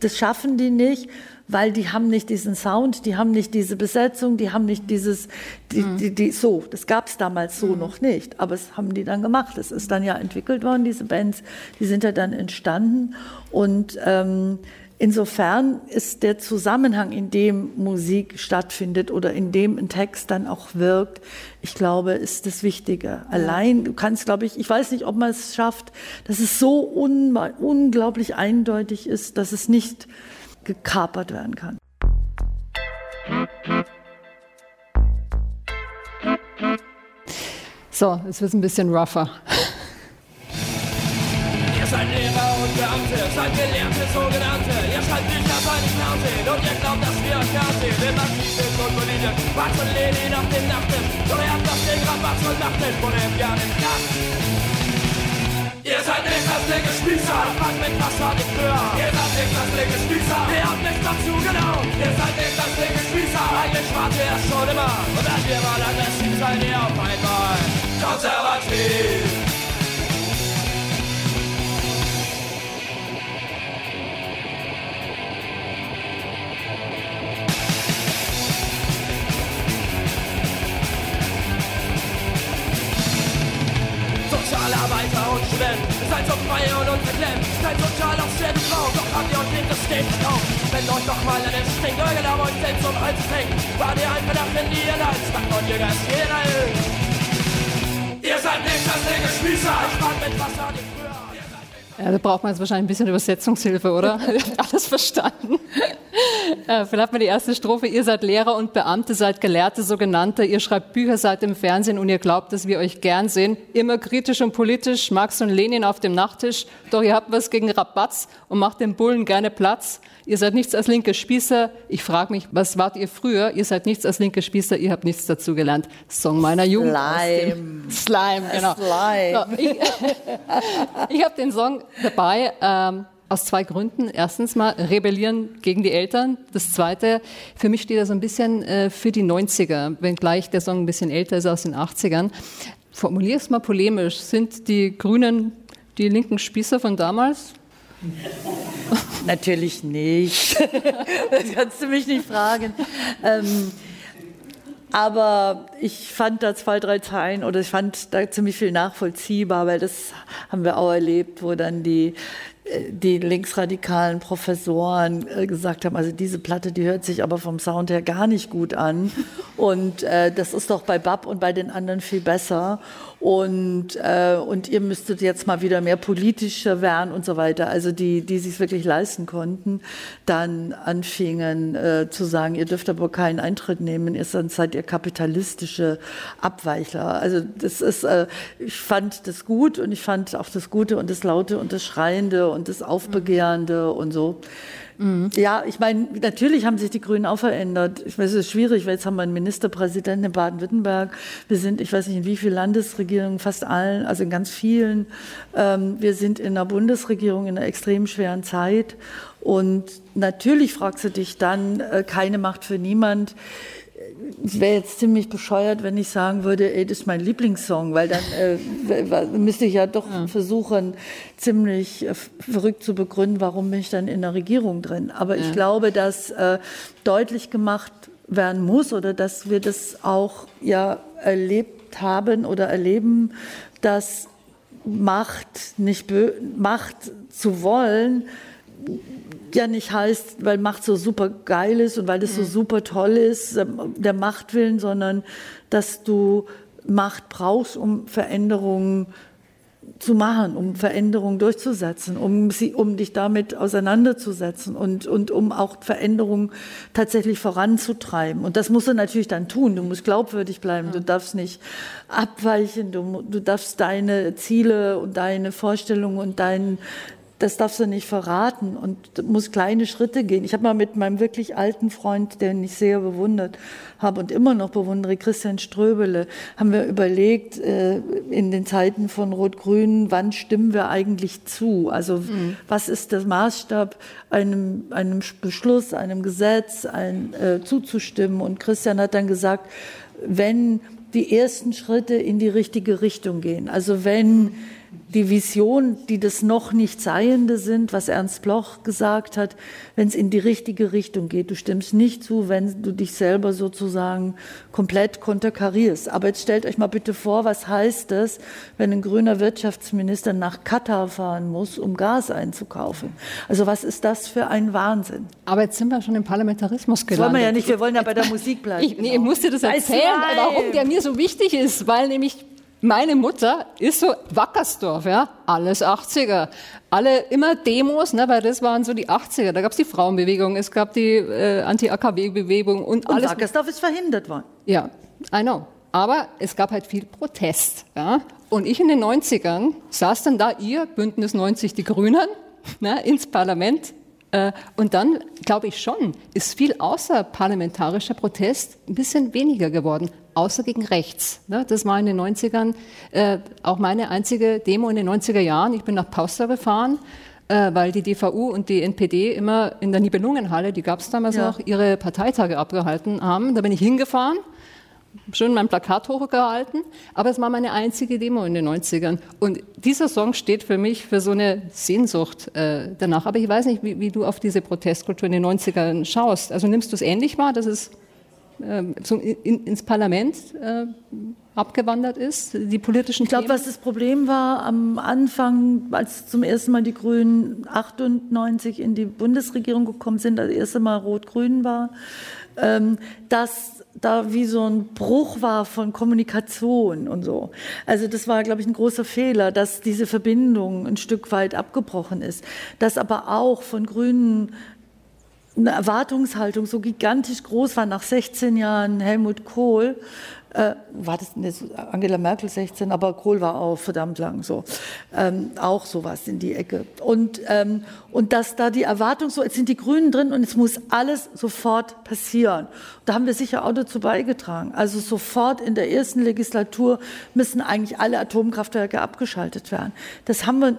das schaffen die nicht weil die haben nicht diesen Sound, die haben nicht diese Besetzung, die haben nicht dieses, die, mhm. die, die, so, das gab es damals so mhm. noch nicht, aber es haben die dann gemacht. Es ist dann ja entwickelt worden, diese Bands, die sind ja dann entstanden und ähm, Insofern ist der Zusammenhang, in dem Musik stattfindet oder in dem ein Text dann auch wirkt, ich glaube, ist das Wichtige. Allein, du kannst, glaube ich, ich weiß nicht, ob man es schafft, dass es so un unglaublich eindeutig ist, dass es nicht gekapert werden kann. So, es wird ein bisschen rougher. (laughs) Ihr seid Lehrer und Beamte, seid Gelehrte, sogenannte. Fernsehen und ihr glaubt, dass wir euch fernsehen. Wenn man Kiesel und Max und Lenin auf dem Nachttisch. Doch ihr habt das Ding Rabatt und Nachttisch von dem Jahr im Garten. Ihr seid nicht das linke Spießer, fragt mit Wasser nicht höher. Ihr seid nicht das linke Spießer, ihr habt nichts dazu genau. Ihr seid nicht das linke Spießer, eigentlich wart ihr schon immer. Und wenn wir mal aggressiv seid ihr auf einmal konservativ. Seid so frei und unverklemmt, seid sozial auf selben Raum, doch habt ihr euch den System verkauft. Wenn euch doch mal eine stinkt, euer Glaube euch selbst um Hals hängt, wart ihr einfach nach in die Allianz, macht und ihr Geist jeder Ihr seid nicht das linke Spießer, ich mit Wasser die ja, da braucht man jetzt wahrscheinlich ein bisschen Übersetzungshilfe, oder? (laughs) Alles verstanden. (laughs) Äh, vielleicht mal die erste Strophe. Ihr seid Lehrer und Beamte, seid Gelehrte, Sogenannte. Ihr schreibt Bücher, seid im Fernsehen und ihr glaubt, dass wir euch gern sehen. Immer kritisch und politisch, Marx und Lenin auf dem Nachttisch. Doch ihr habt was gegen Rabatz und macht den Bullen gerne Platz. Ihr seid nichts als linke Spießer. Ich frage mich, was wart ihr früher? Ihr seid nichts als linke Spießer. Ihr habt nichts dazu gelernt. Song meiner Jugend. Slime. (laughs) Slime, genau. Slime. So, ich (laughs) ich habe den Song dabei. Ähm, Aus zwei Gründen. Erstens mal rebellieren gegen die Eltern. Das zweite, für mich steht er so ein bisschen äh, für die 90er, wenngleich der Song ein bisschen älter ist aus den 80ern. Formulier es mal polemisch. Sind die Grünen die linken Spießer von damals? (laughs) Natürlich nicht. Das kannst du mich nicht fragen. Ähm, aber ich fand da zwei, drei Zeilen oder ich fand da ziemlich viel nachvollziehbar, weil das haben wir auch erlebt, wo dann die, die linksradikalen Professoren äh, gesagt haben, also diese Platte, die hört sich aber vom Sound her gar nicht gut an. Und äh, das ist doch bei Bab und bei den anderen viel besser und, äh, und ihr müsstet jetzt mal wieder mehr politischer werden und so weiter. Also die, die sich wirklich leisten konnten, dann anfingen äh, zu sagen, ihr dürft aber keinen Eintritt nehmen, ihr seid ihr kapitalistische Abweichler. Also das ist, äh, ich fand das gut und ich fand auch das Gute und das Laute und das Schreiende und das Aufbegehrende und so. Mhm. Ja, ich meine, natürlich haben sich die Grünen auch verändert. Ich weiß, es ist schwierig, weil jetzt haben wir einen Ministerpräsidenten in Baden-Württemberg. Wir sind, ich weiß nicht, in wie vielen Landesregierungen, fast allen, also in ganz vielen. Ähm, wir sind in einer Bundesregierung in einer extrem schweren Zeit. Und natürlich fragst du dich dann, äh, keine Macht für niemand es wäre jetzt ziemlich bescheuert, wenn ich sagen würde, ey, das ist mein Lieblingssong, weil dann äh, müsste ich ja doch ja. versuchen, ziemlich äh, verrückt zu begründen, warum bin ich dann in der Regierung drin. Aber ja. ich glaube, dass äh, deutlich gemacht werden muss oder dass wir das auch ja erlebt haben oder erleben, dass Macht nicht Macht zu wollen ja nicht heißt, weil Macht so super geil ist und weil es so mhm. super toll ist, ähm, der Machtwillen, sondern dass du Macht brauchst, um Veränderungen zu machen, um Veränderungen durchzusetzen, um, sie, um dich damit auseinanderzusetzen und, und um auch Veränderungen tatsächlich voranzutreiben. Und das musst du natürlich dann tun. Du musst glaubwürdig bleiben. Du darfst nicht abweichen. Du, du darfst deine Ziele und deine Vorstellungen und dein, das darfst du nicht verraten und muss kleine Schritte gehen. Ich habe mal mit meinem wirklich alten Freund, den ich sehr bewundert habe und immer noch bewundere, Christian Ströbele, haben wir überlegt, äh, in den Zeiten von Rot-Grün, wann stimmen wir eigentlich zu? Also mhm. was ist der Maßstab, einem, einem Beschluss, einem Gesetz ein, äh, zuzustimmen? Und Christian hat dann gesagt, wenn die ersten Schritte in die richtige Richtung gehen, also wenn die Vision, die das noch nicht Seiende sind, was Ernst Bloch gesagt hat, wenn es in die richtige Richtung geht. Du stimmst nicht zu, wenn du dich selber sozusagen komplett konterkarierst. Aber jetzt stellt euch mal bitte vor, was heißt es, wenn ein grüner Wirtschaftsminister nach Katar fahren muss, um Gas einzukaufen? Also was ist das für ein Wahnsinn? Aber jetzt sind wir schon im Parlamentarismus gelandet. Das wollen wir ja nicht, wir wollen ja bei der Musik bleiben. Ich, nee, ich muss dir das erzählen, warum der mir so wichtig ist, weil nämlich meine Mutter ist so Wackersdorf, ja, alles 80er. Alle immer Demos, ne, weil das waren so die 80er. Da gab es die Frauenbewegung, es gab die äh, Anti-AKW-Bewegung und, und alles. Wackersdorf ist verhindert worden. Ja, I know. Aber es gab halt viel Protest. Ja? Und ich in den 90ern saß dann da, ihr, Bündnis 90, die Grünen, (laughs) ne, ins Parlament. Äh, und dann, glaube ich schon, ist viel außerparlamentarischer Protest ein bisschen weniger geworden außer gegen rechts. Ne? Das war in den 90ern äh, auch meine einzige Demo in den 90er Jahren. Ich bin nach Pauster gefahren, äh, weil die DVU und die NPD immer in der Nibelungenhalle, die gab es damals ja. noch, ihre Parteitage abgehalten haben. Da bin ich hingefahren, schön mein Plakat hochgehalten, aber es war meine einzige Demo in den 90ern. Und dieser Song steht für mich für so eine Sehnsucht äh, danach. Aber ich weiß nicht, wie, wie du auf diese Protestkultur in den 90ern schaust. Also nimmst du es ähnlich wahr, dass es ähm, zum, in, ins Parlament äh, abgewandert ist, die politischen Ich glaube, was das Problem war am Anfang, als zum ersten Mal die Grünen 98 in die Bundesregierung gekommen sind, das erste Mal Rot-Grün war, ähm, dass da wie so ein Bruch war von Kommunikation und so. Also das war, glaube ich, ein großer Fehler, dass diese Verbindung ein Stück weit abgebrochen ist, dass aber auch von Grünen eine Erwartungshaltung so gigantisch groß war nach 16 Jahren Helmut Kohl, äh, war das ne, Angela Merkel 16, aber Kohl war auch verdammt lang so, ähm, auch sowas in die Ecke. Und, ähm, und dass da die Erwartung so, jetzt sind die Grünen drin und es muss alles sofort passieren. Da haben wir sicher auch dazu beigetragen. Also sofort in der ersten Legislatur müssen eigentlich alle Atomkraftwerke abgeschaltet werden. Das haben wir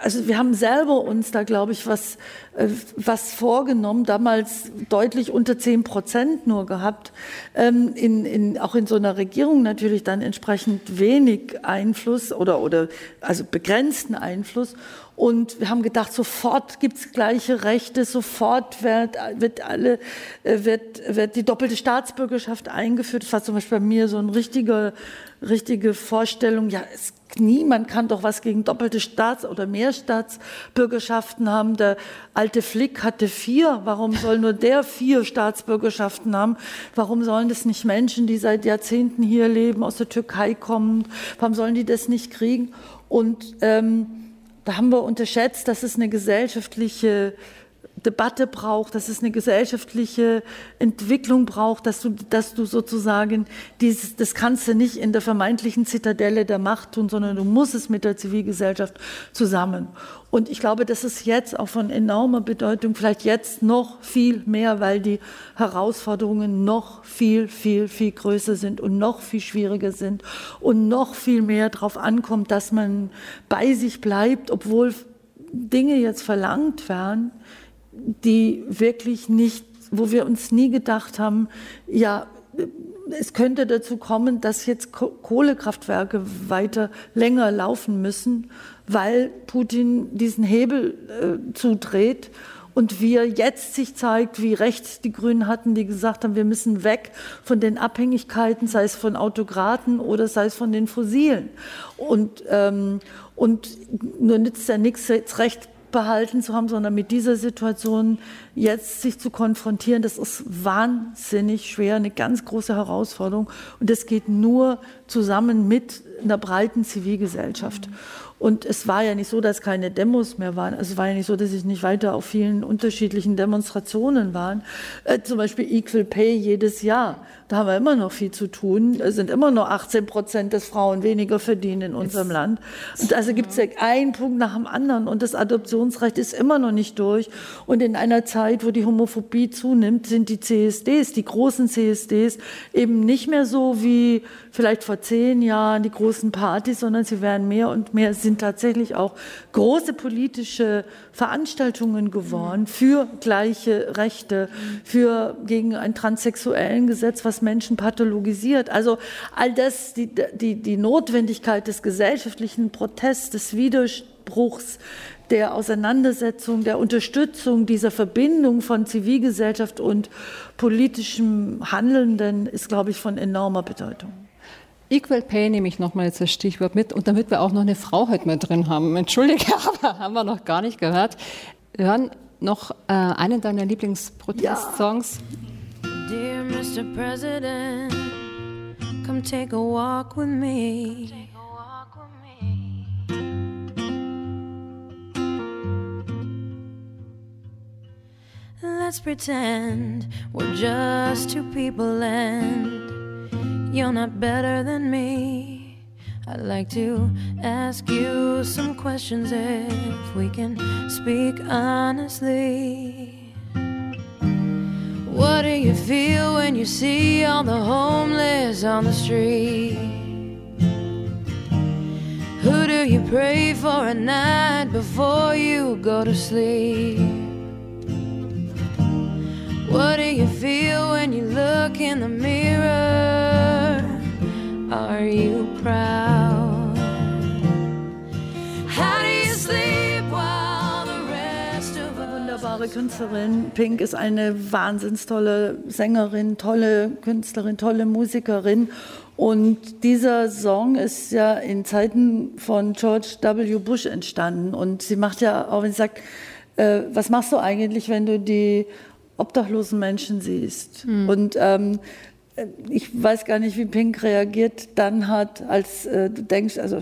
also wir haben selber uns da, glaube ich, was, äh, was vorgenommen, damals deutlich unter 10 Prozent nur gehabt, ähm, in, in, auch in so einer Regierung natürlich dann entsprechend wenig Einfluss oder, oder also begrenzten Einfluss. Und wir haben gedacht, sofort gibt es gleiche Rechte, sofort wird, wird, alle, äh, wird, wird die doppelte Staatsbürgerschaft eingeführt. Das war zum Beispiel bei mir so eine richtige, richtige Vorstellung. Ja, es, niemand kann doch was gegen doppelte Staats- oder Mehrstaatsbürgerschaften haben. Der alte Flick hatte vier. Warum soll nur der vier Staatsbürgerschaften haben? Warum sollen das nicht Menschen, die seit Jahrzehnten hier leben, aus der Türkei kommen? Warum sollen die das nicht kriegen? Und ähm, da haben wir unterschätzt, dass es eine gesellschaftliche Debatte braucht, dass es eine gesellschaftliche Entwicklung braucht, dass du, dass du sozusagen dieses, das kannst du nicht in der vermeintlichen Zitadelle der Macht tun, sondern du musst es mit der Zivilgesellschaft zusammen. Und ich glaube, das ist jetzt auch von enormer Bedeutung, vielleicht jetzt noch viel mehr, weil die Herausforderungen noch viel, viel, viel größer sind und noch viel schwieriger sind und noch viel mehr darauf ankommt, dass man bei sich bleibt, obwohl Dinge jetzt verlangt werden, die wirklich nicht, wo wir uns nie gedacht haben, ja, es könnte dazu kommen, dass jetzt Kohlekraftwerke weiter länger laufen müssen, weil Putin diesen Hebel äh, zudreht und wir jetzt sich zeigt, wie recht die Grünen hatten, die gesagt haben, wir müssen weg von den Abhängigkeiten, sei es von Autokraten oder sei es von den Fossilen. Und, ähm, und nur nützt ja nichts, jetzt recht behalten zu haben, sondern mit dieser Situation jetzt sich zu konfrontieren, das ist wahnsinnig schwer, eine ganz große Herausforderung. Und das geht nur zusammen mit einer breiten Zivilgesellschaft. Und es war ja nicht so, dass keine Demos mehr waren. Also es war ja nicht so, dass ich nicht weiter auf vielen unterschiedlichen Demonstrationen waren. Äh, zum Beispiel Equal Pay jedes Jahr. Da haben wir immer noch viel zu tun. Es sind immer noch 18 Prozent, dass Frauen weniger verdienen in unserem Jetzt. Land. Und also gibt es ja einen Punkt nach dem anderen. Und das Adoptionsrecht ist immer noch nicht durch. Und in einer Zeit, wo die Homophobie zunimmt, sind die CSDs, die großen CSDs, eben nicht mehr so wie vielleicht vor zehn Jahren die großen Partys, sondern sie werden mehr und mehr, sind tatsächlich auch große politische Veranstaltungen geworden für gleiche Rechte, für gegen ein transsexuellen Gesetz, was Menschen pathologisiert. Also all das, die, die, die Notwendigkeit des gesellschaftlichen Protests, des Widerspruchs, der Auseinandersetzung, der Unterstützung dieser Verbindung von Zivilgesellschaft und politischem Handelnden ist, glaube ich, von enormer Bedeutung. Equal Pay nehme ich nochmal jetzt das Stichwort mit und damit wir auch noch eine Frau heute mit drin haben. (laughs) Entschuldige, aber haben wir noch gar nicht gehört. Wir hören noch äh, einen deiner Lieblingsprotestsongs. Ja. Dear Mr. President, come take a walk with me. Let's pretend we're just two people and You're not better than me. I'd like to ask you some questions if we can speak honestly. What do you feel when you see all the homeless on the street? Who do you pray for at night before you go to sleep? What do you feel when you look in the mirror? Are you proud? Wunderbare Künstlerin. Pink ist eine wahnsinns tolle Sängerin, tolle Künstlerin, tolle Musikerin. Und dieser Song ist ja in Zeiten von George W. Bush entstanden. Und sie macht ja auch, wenn sie sagt, äh, was machst du eigentlich, wenn du die obdachlosen Menschen siehst? Hm. Und ähm, ich weiß gar nicht, wie Pink reagiert dann hat, als äh, du denkst, also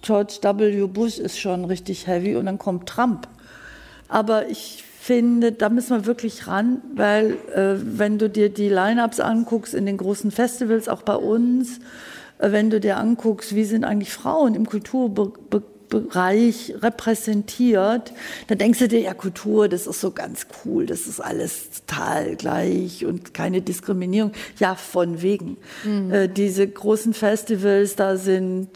George W. Bush ist schon richtig heavy und dann kommt Trump. Aber ich finde, da müssen wir wirklich ran, weil äh, wenn du dir die Line-ups anguckst in den großen Festivals, auch bei uns, äh, wenn du dir anguckst, wie sind eigentlich Frauen im Kulturbereich Bereich repräsentiert, dann denkst du dir, ja, Kultur, das ist so ganz cool, das ist alles total gleich und keine Diskriminierung. Ja, von wegen. Mhm. Äh, diese großen Festivals, da sind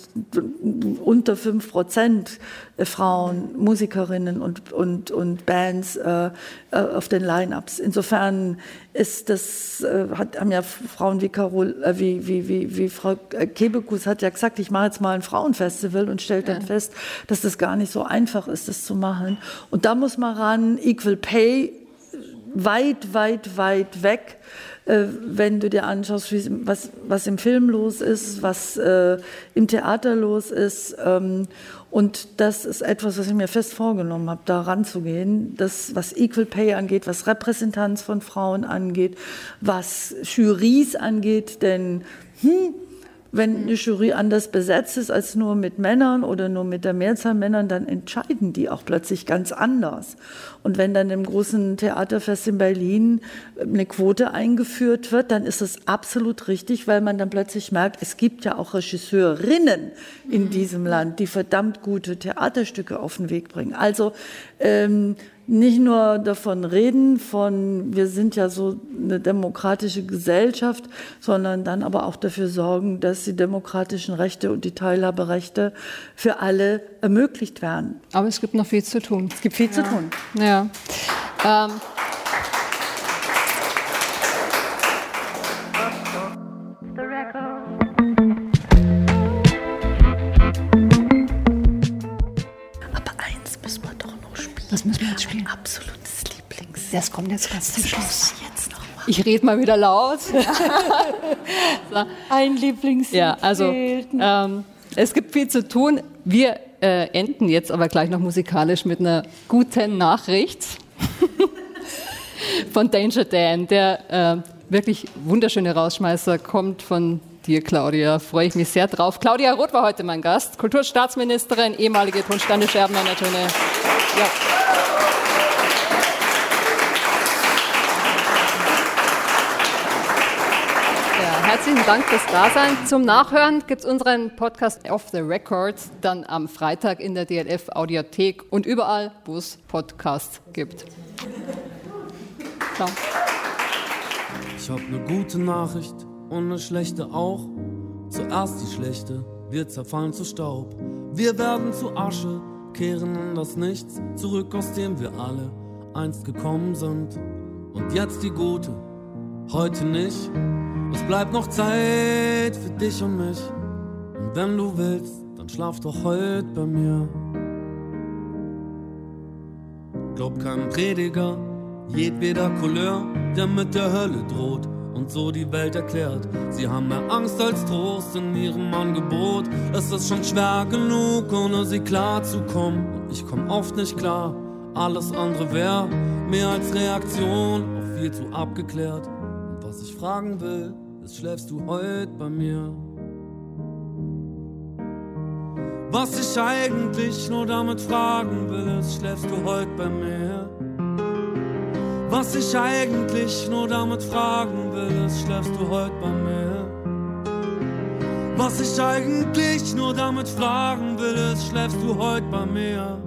unter fünf Prozent Frauen, Musikerinnen und, und, und Bands äh, äh, auf den Line-Ups. Insofern ist das, äh, hat, haben ja Frauen wie, Carol, äh, wie, wie, wie, wie Frau Kebekus hat ja gesagt, ich mache jetzt mal ein Frauenfestival und stellt dann ja. fest, dass das gar nicht so einfach ist, das zu machen. Und da muss man ran, Equal Pay, weit, weit, weit weg äh, wenn du dir anschaust, was, was im Film los ist, was äh, im Theater los ist. Ähm, und das ist etwas, was ich mir fest vorgenommen habe, da ranzugehen. Das, was Equal Pay angeht, was Repräsentanz von Frauen angeht, was Jurys angeht, denn hm, wenn eine Jury anders besetzt ist als nur mit Männern oder nur mit der Mehrzahl Männern, dann entscheiden die auch plötzlich ganz anders. Und wenn dann im großen Theaterfest in Berlin eine Quote eingeführt wird, dann ist es absolut richtig, weil man dann plötzlich merkt, es gibt ja auch Regisseurinnen in mhm. diesem Land, die verdammt gute Theaterstücke auf den Weg bringen. Also ähm, nicht nur davon reden, von wir sind ja so eine demokratische Gesellschaft, sondern dann aber auch dafür sorgen, dass die demokratischen Rechte und die Teilhaberechte für alle ermöglicht werden. Aber es gibt noch viel zu tun. Es gibt viel ja. zu tun. Ja. Ähm. Jetzt spielen. Mein absolutes Lieblings. Das kommt jetzt ganz zum Schluss. Jetzt noch mal. Ich rede mal wieder laut. (laughs) so. Ein Lieblings. Ja, also ähm, es gibt viel zu tun. Wir äh, enden jetzt aber gleich noch musikalisch mit einer guten Nachricht (laughs) von Danger Dan, der äh, wirklich wunderschöne Rausschmeißer kommt von dir, Claudia. Freue ich mich sehr drauf. Claudia Roth war heute mein Gast, Kulturstaatsministerin, ehemalige Tonstande-Scherbenmanagerin. Ja. Herzlichen Dank fürs Dasein. Zum Nachhören gibt es unseren Podcast Off the Record dann am Freitag in der DLF Audiothek und überall, wo es Podcasts gibt. Ciao. Ich habe eine gute Nachricht und eine schlechte auch. Zuerst die schlechte, wir zerfallen zu Staub. Wir werden zu Asche, kehren in das Nichts zurück, aus dem wir alle einst gekommen sind. Und jetzt die gute, heute nicht. Es bleibt noch Zeit für dich und mich. Und wenn du willst, dann schlaf doch heute bei mir. Glaub keinem Prediger, jedweder Couleur, der mit der Hölle droht und so die Welt erklärt. Sie haben mehr Angst als Trost in ihrem Angebot. Es ist schon schwer genug, ohne sie klar zu kommen. Und ich komm oft nicht klar. Alles andere wäre mehr als Reaktion auf viel zu abgeklärt. Und was ich fragen will, ist, schläfst du heute bei mir? Was ich eigentlich nur damit fragen will, ist, schläfst du heute bei mir? Was ich eigentlich nur damit fragen will, ist, schläfst du heute bei mir? Was ich eigentlich nur damit fragen will, ist, schläfst du heute bei mir?